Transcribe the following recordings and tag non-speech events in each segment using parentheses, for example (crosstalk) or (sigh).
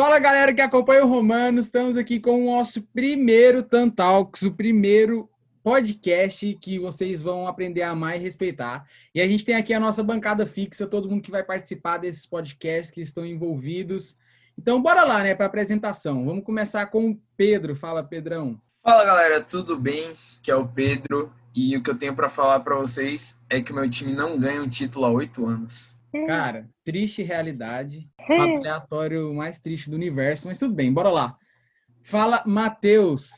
Fala galera que acompanha o Romano, estamos aqui com o nosso primeiro Tantalks, o primeiro podcast que vocês vão aprender a amar e respeitar. E a gente tem aqui a nossa bancada fixa, todo mundo que vai participar desses podcasts que estão envolvidos. Então bora lá, né, para apresentação. Vamos começar com o Pedro. Fala, Pedrão. Fala galera, tudo bem? Que é o Pedro e o que eu tenho para falar para vocês é que o meu time não ganha um título há oito anos. Cara, triste realidade. Fato aleatório mais triste do universo, mas tudo bem, bora lá. Fala, Matheus.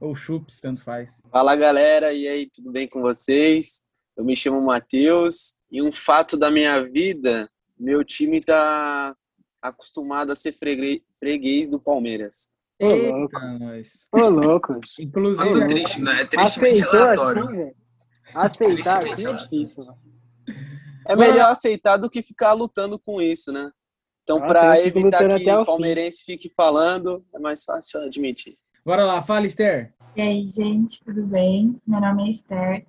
Ou Chups, tanto faz. Fala galera, e aí, tudo bem com vocês? Eu me chamo Matheus e um fato da minha vida: meu time tá acostumado a ser freguês do Palmeiras. Ô, louco. nós. Ô, louco. Inclusive, Muito triste, né? É tristemente Aceitou aleatório. Assim? Aceitar assim é difícil, mano. É melhor aceitar do que ficar lutando com isso, né? Então, para evitar que o palmeirense fim. fique falando, é mais fácil admitir. Bora lá, fala, Esther. E aí, gente, tudo bem? Meu nome é Esther.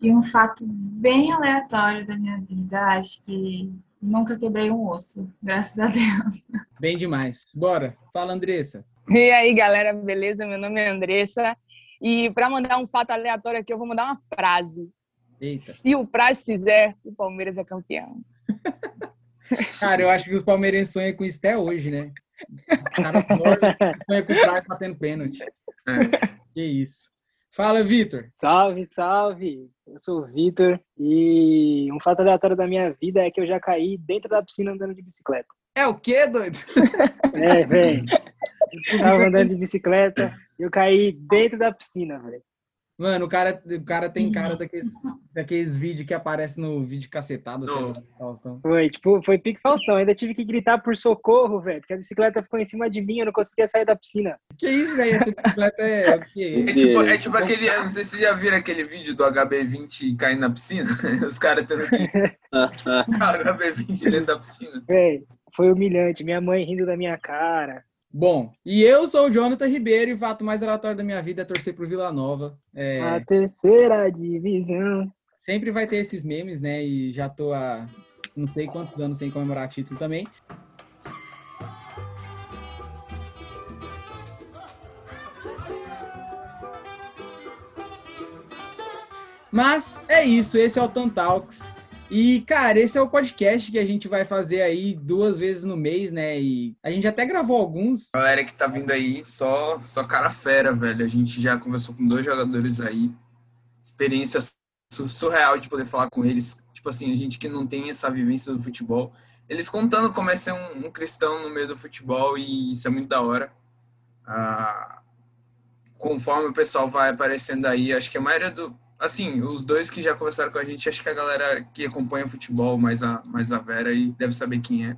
E um fato bem aleatório da minha vida, acho que nunca quebrei um osso, graças a Deus. (laughs) Bem demais. Bora, fala, Andressa. E aí, galera, beleza? Meu nome é Andressa. E para mandar um fato aleatório aqui, eu vou mandar uma frase. Eita. Se o Praz fizer, o Palmeiras é campeão. Cara, eu acho que os palmeirenses sonham com isso até hoje, né? Os caras sonham com o Praz batendo pênalti. É. Que isso. Fala, Vitor. Salve, salve. Eu sou o Vitor e um fato aleatório da minha vida é que eu já caí dentro da piscina andando de bicicleta. É o quê, doido? É, velho. Eu tava andando de bicicleta e eu caí dentro da piscina, velho. Mano, o cara, o cara tem cara (laughs) daqueles, daqueles vídeos que aparecem no vídeo cacetado, sei lá, Faustão. Foi, tipo, foi pique Faustão. Ainda tive que gritar por socorro, velho, porque a bicicleta ficou em cima de mim, eu não conseguia sair da piscina. Que isso, velho? Essa bicicleta é o quê? É tipo, é tipo aquele. Não sei se vocês já viram aquele vídeo do HB20 caindo na piscina. (laughs) Os caras tendo que. (laughs) HB20 dentro da piscina. Véi, foi humilhante. Minha mãe rindo da minha cara. Bom, e eu sou o Jonathan Ribeiro e o fato mais aleatório da minha vida é torcer pro Vila Nova. É... A terceira divisão. Sempre vai ter esses memes, né? E já tô há não sei quantos anos sem comemorar título também. Mas é isso, esse é o Tantalks. E, cara, esse é o podcast que a gente vai fazer aí duas vezes no mês, né? E a gente até gravou alguns. Galera que tá vindo aí, só, só cara fera, velho. A gente já conversou com dois jogadores aí. Experiência surreal de poder falar com eles. Tipo assim, a gente que não tem essa vivência do futebol. Eles contando como é ser um, um cristão no meio do futebol e isso é muito da hora. Ah, conforme o pessoal vai aparecendo aí, acho que a maioria do, assim, os dois que já conversaram com a gente, acho que a galera que acompanha o futebol, mais a, mais a Vera, aí deve saber quem é.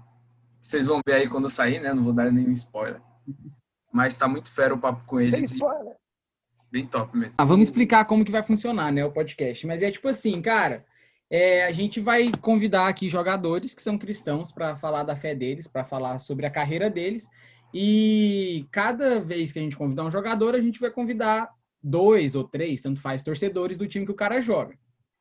Vocês vão ver aí quando sair, né? Não vou dar nenhum spoiler. Mas tá muito fera o papo com eles. Bem top mesmo. Ah, vamos explicar como que vai funcionar, né, o podcast. Mas é tipo assim, cara, é, a gente vai convidar aqui jogadores que são cristãos para falar da fé deles, para falar sobre a carreira deles. E cada vez que a gente convidar um jogador, a gente vai convidar dois ou três, tanto faz, torcedores do time que o cara joga.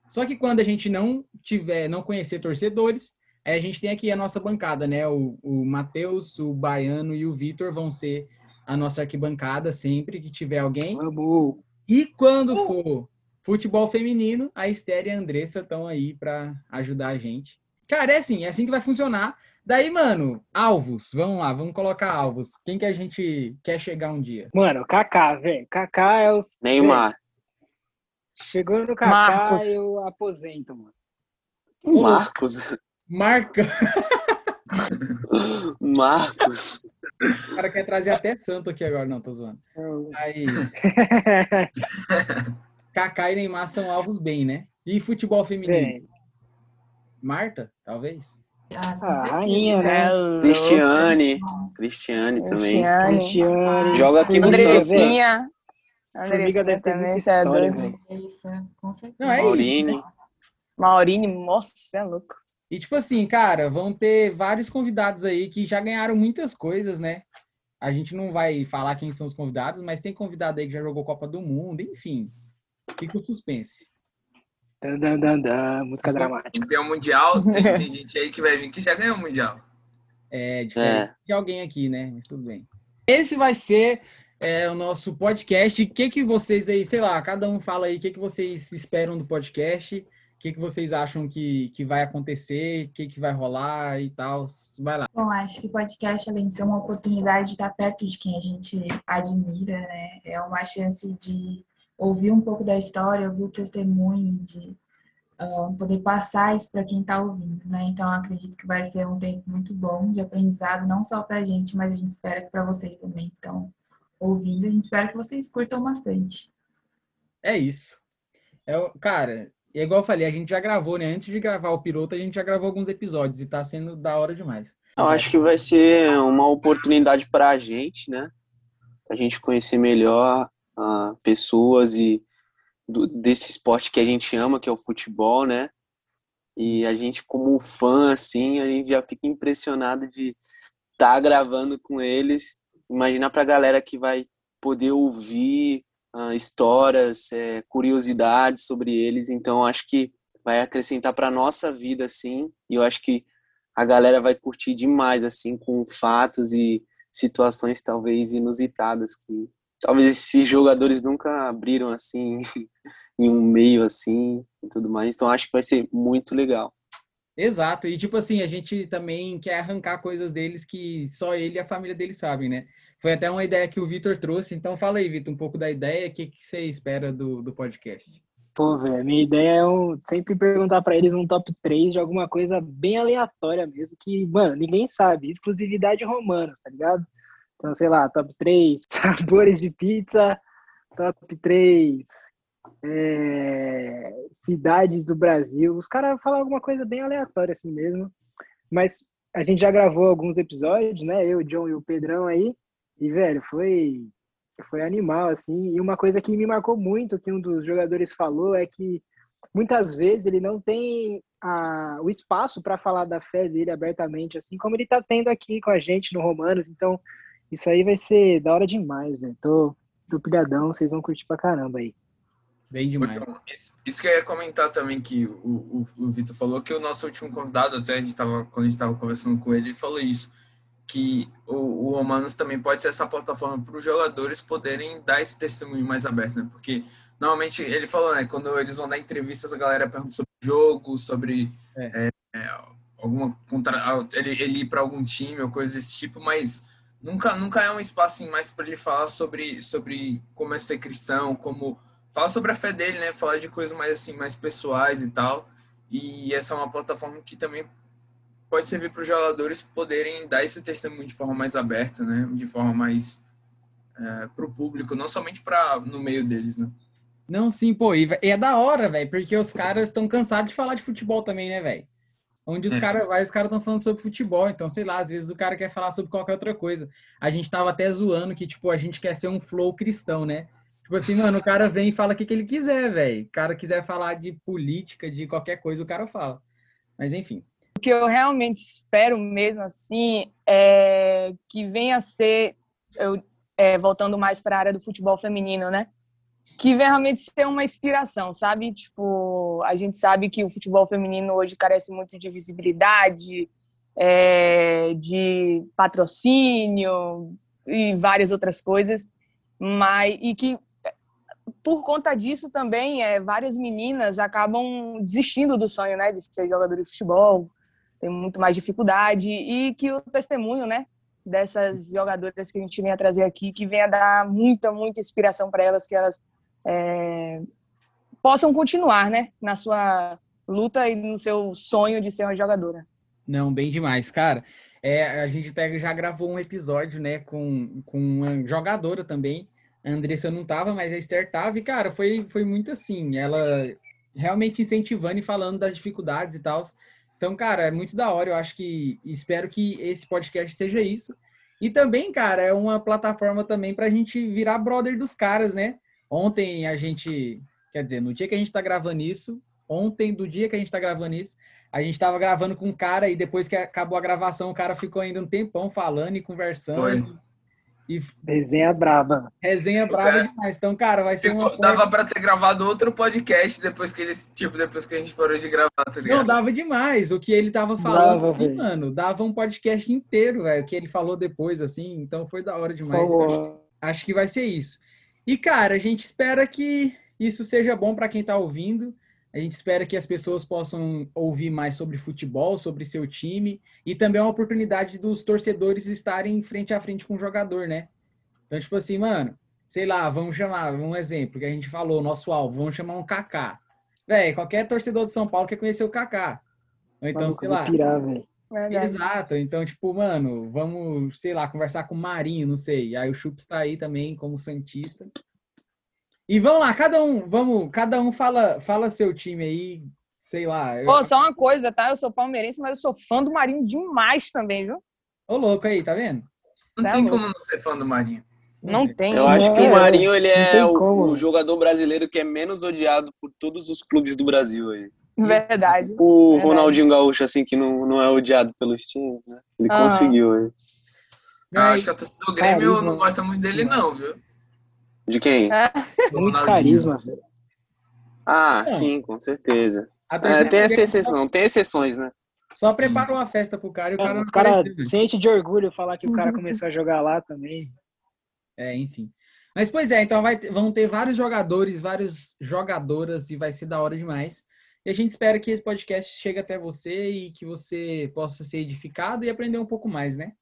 Só que quando a gente não tiver, não conhecer torcedores, aí a gente tem aqui a nossa bancada, né? O, o Matheus, o Baiano e o Vitor vão ser a nossa arquibancada sempre que tiver alguém. Vamos. E quando for futebol feminino, a Esther e a Andressa estão aí para ajudar a gente. Cara, é assim, é assim que vai funcionar. Daí, mano, alvos, vamos lá, vamos colocar alvos. Quem que a gente quer chegar um dia? Mano, Kaká, velho. Kaká é o. Neymar. Chegou no Kaká, Marcos. eu aposento, mano. Marcos. Marca. (laughs) Marcos. O cara quer trazer até santo aqui agora, não, tô zoando. Aí, (laughs) Kaká e Neymar são alvos bem, né? E futebol feminino? Bem, Marta, talvez? a rainha, né? Cristiane. Cristiane também. Cristiane. Cristiane. Joga aqui no Santos. Andressinha. Formiga Andressinha deve ter também, você é doido. velho. Isso, com certeza. Não, é isso. Maurine. Maurine, nossa, você é louco. E tipo assim, cara, vão ter vários convidados aí que já ganharam muitas coisas, né? A gente não vai falar quem são os convidados, mas tem convidado aí que já jogou Copa do Mundo, enfim. Fica o suspense. Dan, dan, dan, dan, música dramática. Campeão mundial, tem, (laughs) tem gente aí que vai vir que já ganhou o mundial. É diferente é. de alguém aqui, né? Mas tudo bem. Esse vai ser é, o nosso podcast. O que, que vocês aí, sei lá, cada um fala aí o que, que vocês esperam do podcast, o que, que vocês acham que, que vai acontecer, o que, que vai rolar e tal. Vai lá. Bom, acho que o podcast, além de ser uma oportunidade de estar perto de quem a gente admira, né? É uma chance de ouvir um pouco da história, ouvir o testemunho, de uh, poder passar isso para quem está ouvindo, né? Então, acredito que vai ser um tempo muito bom de aprendizado, não só para a gente, mas a gente espera que para vocês também que estão ouvindo. A gente espera que vocês curtam bastante. É isso. É, cara, é igual eu falei, a gente já gravou, né? Antes de gravar o piloto, a gente já gravou alguns episódios e tá sendo da hora demais. Eu acho que vai ser uma oportunidade para a gente, né? A gente conhecer melhor pessoas e do, desse esporte que a gente ama, que é o futebol, né? E a gente, como fã, assim, a gente já fica impressionado de estar tá gravando com eles. Imaginar para a galera que vai poder ouvir uh, histórias, é, curiosidades sobre eles. Então, acho que vai acrescentar para nossa vida, assim. E eu acho que a galera vai curtir demais, assim, com fatos e situações talvez inusitadas que talvez esses jogadores nunca abriram assim (laughs) em um meio assim e tudo mais. Então acho que vai ser muito legal. Exato. E tipo assim, a gente também quer arrancar coisas deles que só ele e a família dele sabem, né? Foi até uma ideia que o Vitor trouxe. Então fala aí, Vitor, um pouco da ideia. O que, que você espera do, do podcast? Pô, velho, minha ideia é um, sempre perguntar para eles um top 3 de alguma coisa bem aleatória mesmo, que, mano, ninguém sabe. Exclusividade romana, tá ligado? Então, sei lá, top 3 (laughs) sabores de pizza, top 3 é, cidades do Brasil. Os caras falam alguma coisa bem aleatória assim mesmo. Mas a gente já gravou alguns episódios, né? Eu, o John e o Pedrão aí. E, velho, foi, foi animal, assim. E uma coisa que me marcou muito, que um dos jogadores falou, é que muitas vezes ele não tem a, o espaço para falar da fé dele abertamente, assim como ele está tendo aqui com a gente no Romanos. Então, isso aí vai ser da hora demais, velho. Tô, tô pilhadão, vocês vão curtir pra caramba aí. Bem demais. Isso, isso, que eu ia comentar também, que o, o, o Vitor falou, que o nosso último convidado, até a gente tava, quando a gente estava conversando com ele, ele falou isso, que o, o Romanos também pode ser essa plataforma para os jogadores poderem dar esse testemunho mais aberto, né? Porque normalmente ele falou, né? Quando eles vão dar entrevistas, a galera pergunta sobre o jogo, sobre é. É, é alguma contra, ele, ele ir para algum time ou coisa desse tipo, mas nunca, nunca é um espaço assim, mais para ele falar sobre, sobre como é ser cristão, como falar sobre a fé dele, né? Falar de coisas mais assim, mais pessoais e tal. E essa é uma plataforma que também pode servir para os jogadores poderem dar esse testemunho de forma mais aberta, né? De forma mais é, para o público, não somente para no meio deles, né? Não, sim, pô, e é da hora, velho, porque os caras estão cansados de falar de futebol também, né, velho? Onde os é. caras vai, os caras estão falando sobre futebol, então sei lá, às vezes o cara quer falar sobre qualquer outra coisa. A gente tava até zoando que tipo a gente quer ser um flow cristão, né? Tipo assim, mano, o cara vem e fala o que, que ele quiser, velho. O cara quiser falar de política, de qualquer coisa, o cara fala. Mas enfim. O que eu realmente espero mesmo assim é que venha a ser, eu, é, voltando mais para a área do futebol feminino, né? Que vem realmente ser uma inspiração, sabe? Tipo, a gente sabe que o futebol feminino hoje carece muito de visibilidade, é, de patrocínio e várias outras coisas, mas e que por conta disso também é, várias meninas acabam desistindo do sonho, né, de ser jogador de futebol, tem muito mais dificuldade e que o testemunho, né, dessas jogadoras que a gente vem a trazer aqui, que venha dar muita, muita inspiração para elas, que elas é, possam continuar, né, na sua luta e no seu sonho de ser uma jogadora. Não, bem demais, cara. É, a gente até já gravou um episódio, né, com, com uma jogadora também. A Andressa não tava, mas a Esther tava. E, cara, foi, foi muito assim. Ela realmente incentivando e falando das dificuldades e tal. Então, cara, é muito da hora. Eu acho que espero que esse podcast seja isso. E também, cara, é uma plataforma também para a gente virar brother dos caras, né? Ontem a gente, quer dizer, no dia que a gente está gravando isso, ontem, do dia que a gente está gravando isso, a gente estava gravando com um cara e depois que acabou a gravação, o cara ficou ainda um tempão falando e conversando. Foi. E Resenha braba. resenha brava demais. Então, cara, vai ser uma. Ficou- dava pra ter gravado outro podcast depois que eles, tipo, depois que a gente parou de gravar, tá Não, ligado? dava demais. O que ele tava falando, Dava, mano, dava um podcast inteiro, velho. O que ele falou depois, assim. Então foi da hora demais. Acho que vai ser isso. E, cara, a gente espera que isso seja bom para quem tá ouvindo. A gente espera que as pessoas possam ouvir mais sobre futebol, sobre seu time. E também é uma oportunidade dos torcedores estarem frente a frente com o jogador, né? Então, tipo assim, mano, sei lá, vamos chamar, um exemplo que a gente falou, nosso alvo, vamos chamar um Kaká. Véi, qualquer torcedor de São Paulo quer conhecer o Kaká. Ou então, Maluco, sei lá, pirar. Verdade. Exato. Então, tipo, mano, vamos, sei lá, conversar com o Marinho, não sei. Aí o Chups tá aí também como Santista. E vamos lá, cada um, vamos, cada um fala, fala seu time aí, sei lá. Eu- Pô, só uma coisa, tá? Eu sou palmeirense, mas eu sou fã do Marinho demais também, viu? Ô, louco aí, tá vendo? Não Tá tem louco. como não ser fã do Marinho. Não tem. Eu acho que É, o Marinho ele é o, o jogador brasileiro que é menos odiado por todos os clubes do Brasil aí. Verdade. O Verdade. Ronaldinho Gaúcho, assim, que não, não é odiado pelos times, né? Ele Aham. conseguiu, hein? Eu acho que a torcida do Grêmio Carisma. não gosta muito dele, não, viu? De quem? É. Do Muito Ronaldinho. carisma, velho. Ah, Não. sim, com certeza. É, tem essa exceção, tem exceções, né? Só preparou a festa pro cara e o cara É, não os caras apareceu, velho. sente de orgulho falar que o cara (laughs) começou a jogar lá também. É, enfim. Mas, pois é, então vai, ter- vão ter vários jogadores, várias jogadoras e vai ser da hora demais. E a gente espera que esse podcast chegue até você e que você possa ser edificado e aprender um pouco mais, né?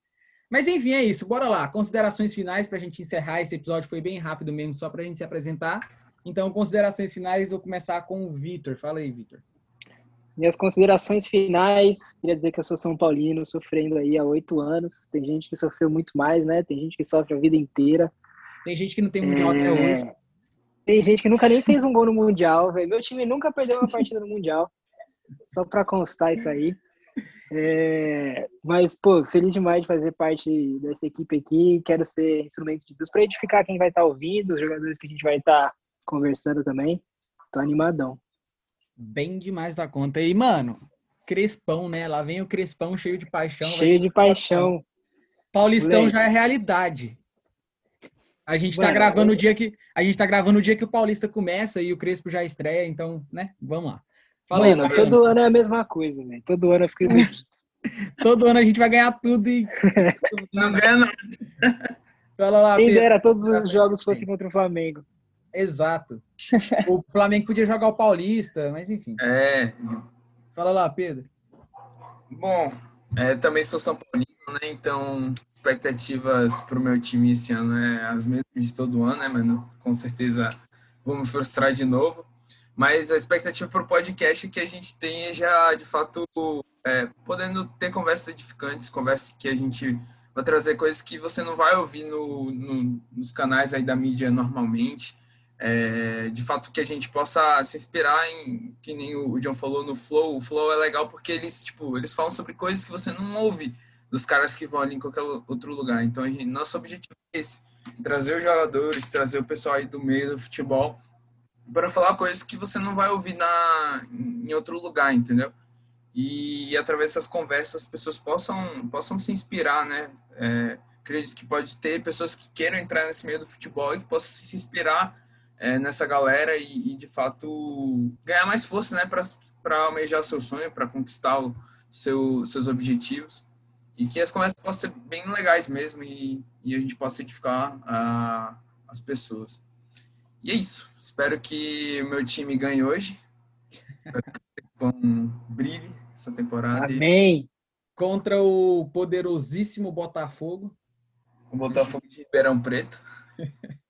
Mas enfim, é isso. Bora lá. Considerações finais para a gente encerrar. Esse episódio foi bem rápido mesmo, só para a gente se apresentar. Então, considerações finais, vou começar com o Vitor. Fala aí, Vitor. Minhas considerações finais, queria dizer que eu sou São Paulino, sofrendo aí há oito anos. Tem gente que sofreu muito mais, né? Tem gente que sofre a vida inteira. Tem gente que não tem mundial até hoje. Tem gente que nunca nem (laughs) fez um gol no Mundial, velho. Meu time nunca perdeu uma partida no Mundial. Só pra constar isso aí. É, Mas, pô, feliz demais de fazer parte dessa equipe aqui. Quero ser instrumento de Deus pra edificar quem vai estar ouvindo, os jogadores que a gente vai estar conversando também. Tô animadão. Bem demais da conta. E, mano, Crespão, né? Lá vem o Crespão cheio de paixão. Cheio de paixão. Paulistão já é realidade. A gente tá Mano, gravando eu- o dia que a gente tá gravando o dia que o Paulista começa e o Crespo já estreia, então, né? Vamos lá. Fala Mano, aí, todo ano é a mesma coisa, velho. Todo ano eu fico. (laughs) todo ano a gente vai ganhar tudo e (laughs) Não ganha nada. fala lá, Quem Pedro. dera todos os jogos fossem contra o Flamengo. Exato. O Flamengo podia jogar o Paulista, mas enfim. É. Fala lá, Pedro. Bom, é, também sou São Paulino, né? Então, expectativas pro meu time esse ano é as mesmas de todo ano, né, mano? Com certeza vou me frustrar de novo. Mas a expectativa pro podcast é que a gente tenha já, de fato, é, podendo ter conversas edificantes, conversas que a gente vai trazer coisas que você não vai ouvir no, no- nos canais aí da mídia normalmente. É, de fato, que a gente possa se inspirar em, que nem o John falou no Flow. O Flow é legal porque eles, tipo, eles falam sobre coisas que você não ouve dos caras que vão ali em qualquer outro lugar. Então, gente, nosso objetivo é esse: trazer os jogadores, trazer o pessoal aí do meio do futebol para falar coisas que você não vai ouvir na, em outro lugar, entendeu? E, através dessas conversas as pessoas possam, possam se inspirar, né? É, acredito que pode ter pessoas que queiram entrar nesse meio do futebol e que possam se inspirar é, nessa galera e, e, de fato ganhar mais força, né, para almejar o seu sonho, para conquistar o seu, seus objetivos e que as conversas possam ser bem legais mesmo e, e a gente possa edificar a, as pessoas. E é isso. Espero que o meu time ganhe hoje. Espero que o Pão brilhe essa temporada. Amém. Contra o poderosíssimo Botafogo. O Botafogo de Ribeirão Preto. (laughs)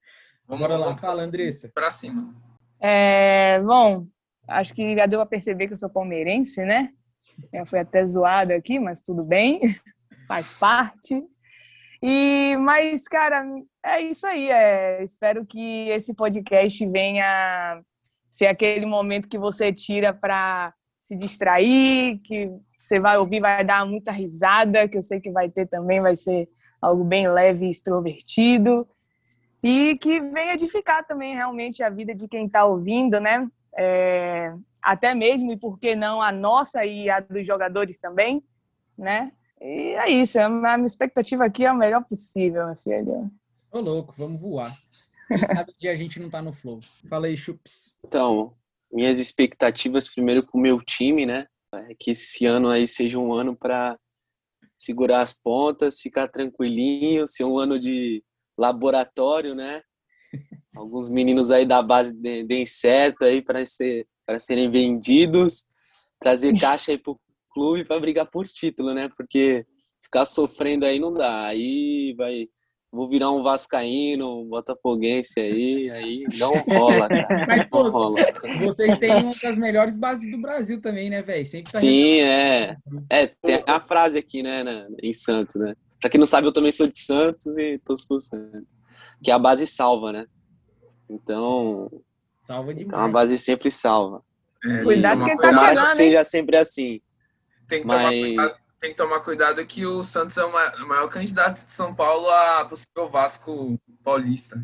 Vamos Bora lá, fala, Andressa. Pra cima. É, bom, acho que já deu pra perceber que eu sou palmeirense, né? Já foi até zoado aqui, mas tudo bem. (laughs) Faz parte. E, mas, cara, é isso aí. É, espero que esse podcast venha ser aquele momento que você tira para se distrair, que você vai ouvir, vai dar muita risada, que eu sei que vai ter também, vai ser algo bem leve e extrovertido. E que venha edificar também realmente a vida de quem está ouvindo, né? É, até mesmo, e por que não, a nossa e a dos jogadores também, né? E é isso, a minha expectativa aqui é a melhor possível, minha filha. Ô, louco, vamos voar. Quem sabe que a gente não tá no flow. Fala aí, Chups. Então, minhas expectativas primeiro com o meu time, né? É que esse ano aí seja um ano para segurar as pontas, ficar tranquilinho, ser um ano de laboratório, né? (laughs) Alguns meninos aí da base deem certo aí para ser para serem vendidos, trazer caixa aí pro clube para brigar por título, né? Porque ficar sofrendo aí não dá. Aí vai vou virar um vascaíno, um botafoguense aí, aí não rola, cara. (laughs) Mas, pô, Não rola. vocês têm uma das melhores bases do Brasil também, né, velho? Sempre tá Sim, é. É, tem a frase aqui, né, na- em Santos, né? Pra quem não sabe, eu também sou de Santos e pro Santos. Que a base salva, né? Então, Salva então a demais. base sempre salva. É, Cuidado que que ele tá que chegando, hein? seja sempre assim. Tem que tomar mas- cuidado. Tem que tomar cuidado que o Santos é o ma- o maior candidato de São Paulo a possível Vasco paulista.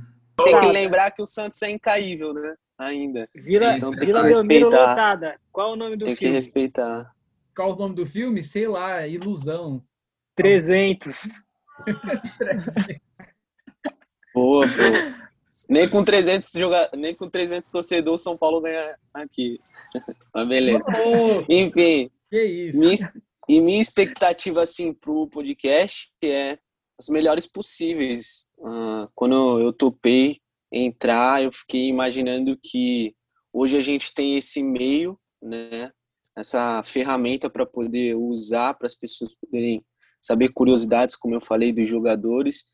Tem que lembrar que o Santos é incaível, né? Ainda. Vila, Isso, tem Vila que Belmiro respeitar. lotada. Qual o nome do Tem que filme? respeitar. Qual o nome do filme? Sei lá, Ilusão. 300. (laughs) Boa, (laughs) pô. Nem com 300 joga... nem com 300 torcedores São Paulo ganha aqui. (laughs) Mas beleza. Enfim, que isso? minha, e minha expectativa assim pro podcast é as melhores possíveis. Ah, quando eu topei entrar, eu fiquei imaginando que hoje a gente tem esse meio, né? Essa ferramenta para poder usar para as pessoas poderem saber curiosidades, como eu falei, dos jogadores.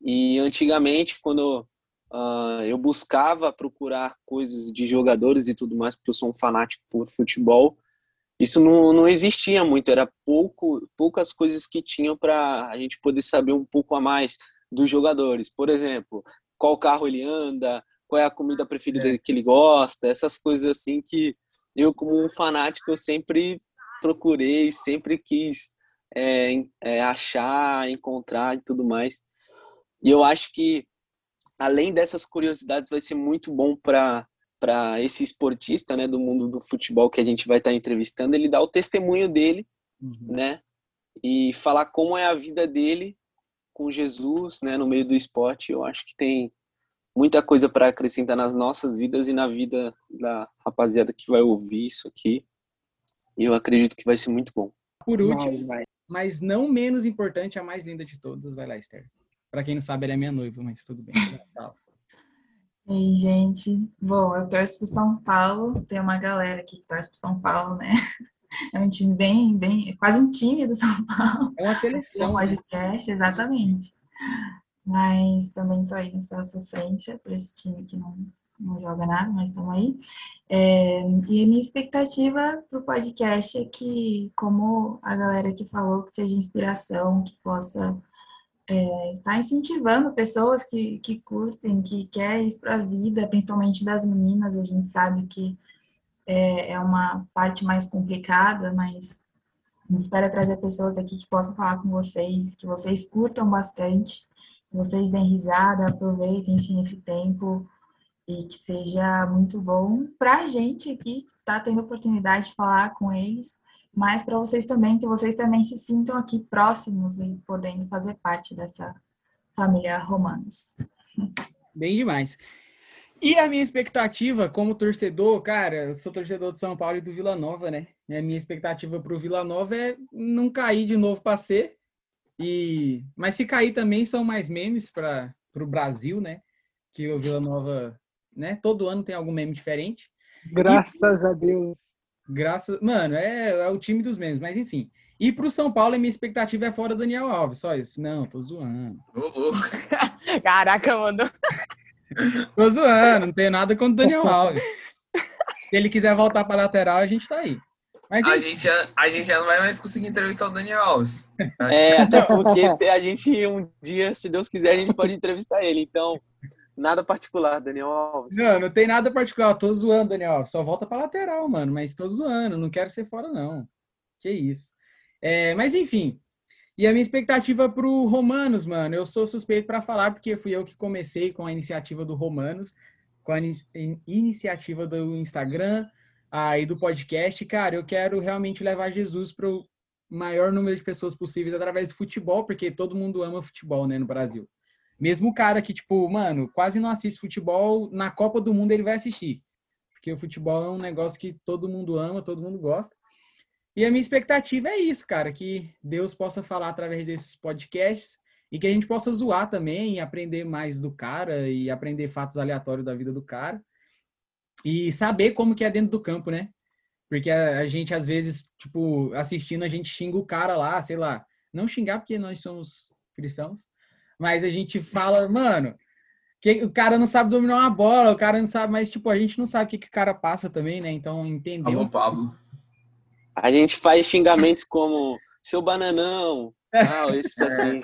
E antigamente, quando ah, eu buscava procurar coisas de jogadores e tudo mais, porque eu sou um fanático por futebol, isso não, não existia muito, era pouco, poucas coisas que tinham para a gente poder saber um pouco a mais dos jogadores. Por exemplo, qual carro ele anda, qual é a comida preferida É. que ele gosta, essas coisas assim que eu, como um fanático, eu sempre procurei, sempre quis é, é, achar, encontrar e tudo mais. E eu acho que, além dessas curiosidades, vai ser muito bom para para esse esportista, né, do mundo do futebol que a gente vai estar entrevistando, ele dar o testemunho dele, Uhum. né, e falar como é a vida dele com Jesus, né, no meio do esporte. Eu acho que tem muita coisa para acrescentar nas nossas vidas e na vida da rapaziada que vai ouvir isso aqui. E eu acredito que vai ser muito bom. Por último, Vai, vai. mas não menos importante, a mais linda de todas, vai lá, Esther. Pra quem não sabe, ela é minha noiva, mas tudo bem. (laughs) E aí, gente, bom, eu torço pro São Paulo, tem uma galera aqui que torce pro São Paulo, né? (laughs) É um time bem, bem, é quase um time do São Paulo. É uma É um seleção. né? podcast, exatamente. Mas também tô aí nessa sofrência para esse time que não, não joga nada, mas estamos aí. É, e a minha expectativa para o podcast é que, como a galera que falou, que seja inspiração, que possa é, estar incentivando pessoas que, que curtem, que querem isso para a vida, principalmente das meninas. A gente sabe que é, é uma parte mais complicada, mas gente espera trazer pessoas aqui que possam falar com vocês, que vocês curtam bastante, que vocês deem risada, aproveitem, enfim, esse tempo e que seja muito bom para a gente aqui, que está tendo oportunidade de falar com eles, mas para vocês também, que vocês também se sintam aqui próximos e podendo fazer parte dessa família Romanos. Bem demais. E a minha expectativa como torcedor, cara, eu sou torcedor do São Paulo e do Vila Nova, né? E a minha expectativa pro Vila Nova é não cair de novo para ser. E mas se cair também são mais memes para o Brasil, né? Que o Vila Nova, né? Todo ano tem algum meme diferente. Graças a Deus. Graças, mano, é, é o time dos memes, mas enfim. E pro São Paulo, a minha expectativa é fora Daniel Alves, só isso. Não, tô zoando. (laughs) Caraca, mandou. (laughs) Tô zoando, não tenho nada contra o Daniel Alves. Se ele quiser voltar para lateral, a gente tá aí. Mas A gente, já, a gente já não vai mais conseguir entrevistar o Daniel Alves. É, até (laughs) porque a gente, um dia, se Deus quiser, a gente pode entrevistar ele. Então, nada particular, Daniel Alves. não, não tem nada particular. Tô zoando, Daniel. Só volta para lateral, mano. Mas tô zoando, não quero ser fora, não. Que isso. É, mas enfim. E a minha expectativa pro Romanos, mano, eu sou suspeito para falar, porque fui eu que comecei com a iniciativa do Romanos, com a in- iniciativa do Instagram, aí do podcast. Cara, eu quero realmente levar Jesus para o maior número de pessoas possíveis através do futebol, porque todo mundo ama futebol, né, no Brasil. Mesmo o cara que, tipo, mano, quase não assiste futebol, na Copa do Mundo ele vai assistir. Porque o futebol é um negócio que todo mundo ama, todo mundo gosta. E a minha expectativa é isso, cara, que Deus possa falar através desses podcasts e que a gente possa zoar também aprender mais do cara e aprender fatos aleatórios da vida do cara e saber como que é dentro do campo, né? Porque a, a gente às vezes, tipo, assistindo a gente xinga o cara lá, sei lá, não xingar porque nós somos cristãos, mas a gente fala, mano, que o cara não sabe dominar uma bola, o cara não sabe, mas tipo, a gente não sabe o que, que o cara passa também, né? Então, entendeu? Alô, Pablo. A gente faz xingamentos como seu bananão, tal, esses assim.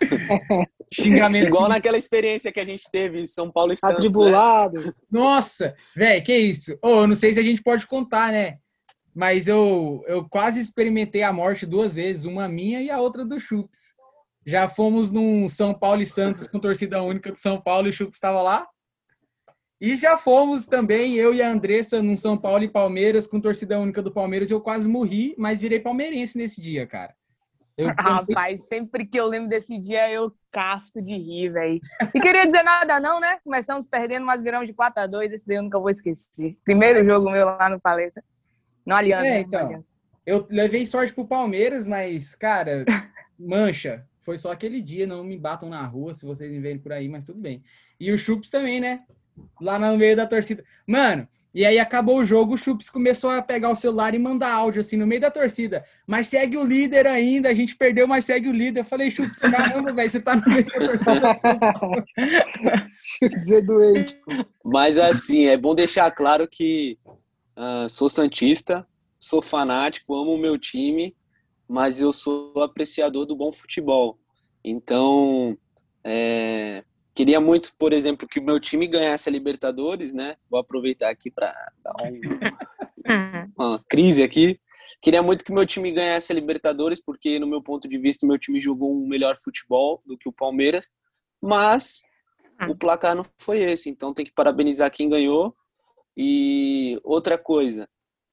(laughs) Xingamento. Igual naquela experiência que a gente teve em São Paulo e Santos. Né? Atribulado. Nossa, velho, que isso? Ô, eu não sei se a gente pode contar, né? Mas eu, eu quase experimentei a morte duas vezes, uma minha e a outra do Chups. Já fomos num São Paulo e Santos com torcida única do São Paulo e o Chups estava lá. E já fomos também, eu e a Andressa, num São Paulo e Palmeiras com torcida única do Palmeiras. Eu quase morri, mas virei palmeirense nesse dia, cara. Eu, (laughs) Rapaz, sempre que eu lembro desse dia, eu casco de rir, velho. E queria dizer nada não, né? Começamos perdendo, mas viramos de 4 a 2 Esse daí eu nunca vou esquecer. Primeiro jogo meu lá no Paleta. No Aliança. É, né? então. No Aliança. Eu levei sorte pro Palmeiras, mas, cara, (laughs) mancha. Foi só aquele dia, não me batam na rua se vocês me verem por aí, mas tudo bem. E o Chups também, né? Lá no meio da torcida. Mano, e aí acabou o jogo, o Chups começou a pegar o celular e mandar áudio assim no meio da torcida. Mas segue o líder ainda, a gente perdeu, mas segue o líder. Eu falei, Chups, caramba, velho, você tá no meio da torcida. (laughs) Dizer doente. Mas assim, é bom deixar claro que ah, sou santista, sou fanático, amo o meu time, mas eu sou apreciador do bom futebol. Então, é, queria muito, por exemplo, que o meu time ganhasse a Libertadores, né? Vou aproveitar aqui para dar um- (laughs) uma crise aqui. Queria muito que meu time ganhasse a Libertadores, porque, no meu ponto de vista, o meu time jogou um melhor futebol do que o Palmeiras, mas o placar não foi esse, então tem que parabenizar quem ganhou. E outra coisa,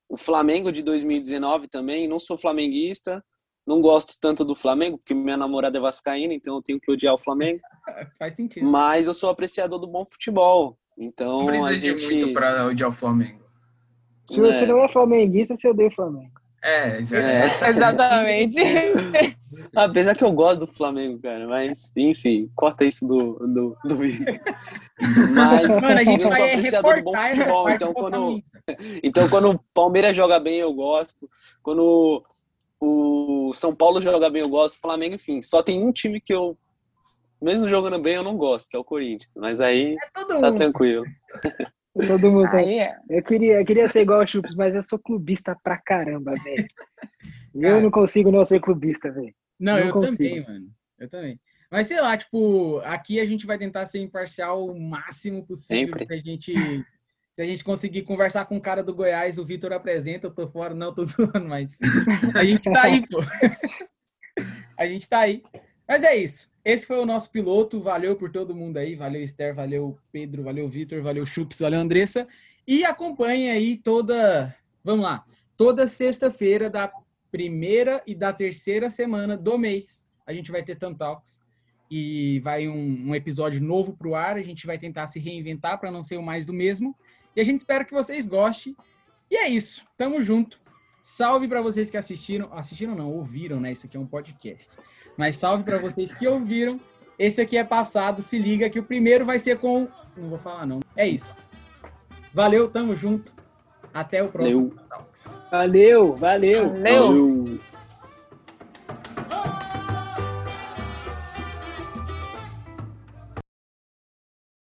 o Flamengo de 2019 também, não sou flamenguista, não gosto tanto do Flamengo, porque minha namorada é vascaína, então eu tenho que odiar o Flamengo, (laughs) Faz sentido. mas eu sou apreciador do bom futebol. Então Não precisa a de gente muito pra odiar o Flamengo. Se você É. não é flamenguista, você odeia o Flamengo. É, já É. (laughs) Exatamente. (laughs) Apesar que eu gosto do Flamengo, cara, mas enfim, corta isso do, do, do vídeo. Mas Mano, a gente eu sou vai apreciador do bom futebol, então do quando, então quando o Palmeiras joga bem eu gosto, quando o São Paulo joga bem eu gosto, o Flamengo, enfim, só tem um time que eu, mesmo jogando bem, eu não gosto, que é o Corinthians. Mas aí É todo tá mundo. tranquilo. Todo mundo. Aí é. Eu queria, eu queria ser igual o Chups, mas eu sou clubista pra caramba, velho. Eu não consigo não ser clubista, velho. Não, Não eu consigo. também, mano. Eu também. Mas sei lá, tipo, aqui a gente vai tentar ser imparcial o máximo possível. Sempre. Se a gente, se a gente conseguir conversar com o cara do Goiás, o Vitor apresenta, eu tô fora, não, tô (laughs) zoando, mas a gente tá aí, pô. A gente tá aí. Mas é isso. Esse foi o nosso piloto. Valeu por todo mundo aí. Valeu, Esther, valeu, Pedro, valeu, Vitor, valeu, Chups, valeu, Andressa. E acompanhe aí toda. Vamos lá. Toda sexta-feira da primeira e da terceira semana do mês, a gente vai ter Tantalks. E vai um, um episódio novo pro ar. A gente vai tentar se reinventar para não ser o mais do mesmo. E a gente espera que vocês gostem. E é isso. Tamo junto. Salve para vocês que assistiram. Assistiram não, ouviram, né? Isso aqui é um podcast. Mas salve para vocês que ouviram. Esse aqui é passado. Se liga que o primeiro vai ser com. Não vou falar, não. É isso. Valeu, tamo junto. Até o próximo Valeu. Talks. Valeu, valeu. Valeu. Valeu.